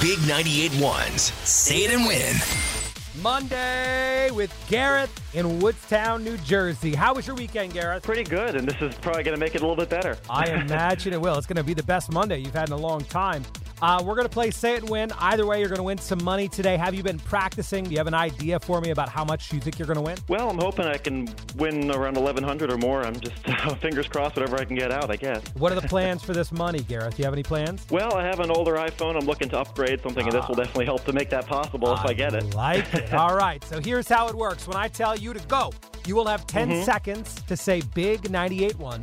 Big 98.1's Say It and Win. Monday with Gareth in Woodstown, New Jersey. How was your weekend, Gareth? Pretty good, and this is probably going to make it a little bit better. I imagine it will. It's going to be the best Monday you've had in a long time. Uh, we're going to play Say It and Win. Either way, you're going to win some money today. Have you been practicing? Do you have an idea for me about how much you think you're going to win? Well, I'm hoping I can win around 1,100 or more. I'm just fingers crossed, whatever I can get out, I guess. What are the plans for this money, Gareth? Do you have any plans? Well, I have an older iPhone. I'm looking to upgrade something, and this will ah. definitely help to make that possible I if I get it. like it. All right. So here's how it works. When I tell you to go, you will have 10 mm-hmm. seconds to say Big 981."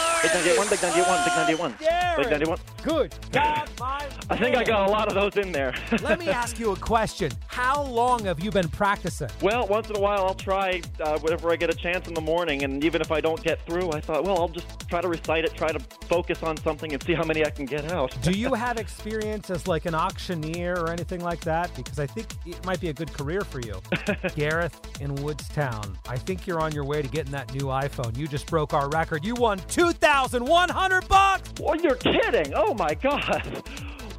Big down, get one, big down, get one, big down, get one. Big down, get one. Good. God, my I think I got a lot of those in there. Let me ask you a question. How long have you been practicing? Well, once in a while I'll try uh, whenever I get a chance in the morning, and even if I don't get through, I thought, well, I'll just try to recite it, try to focus on something, and see how many I can get out. Do you have experience as like an auctioneer or anything like that? Because I think it might be a good career for you. Gareth in Woodstown, I think you're on your way to getting that new iPhone. You just broke our record. You won 2,000. 2,100 bucks. Oh, you're kidding! Oh my God!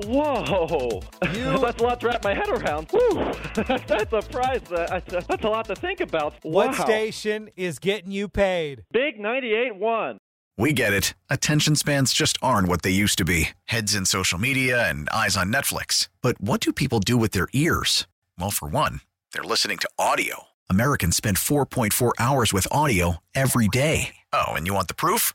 Whoa! You- that's a lot to wrap my head around. Whew. that's a prize. Uh, that's, that's a lot to think about. What station is getting you paid? Big 98.1. We get it. Attention spans just aren't what they used to be heads in social media and eyes on Netflix. But what do people do with their ears? Well, for one, they're listening to audio. Americans spend 4.4 hours with audio every day. Oh, and you want the proof?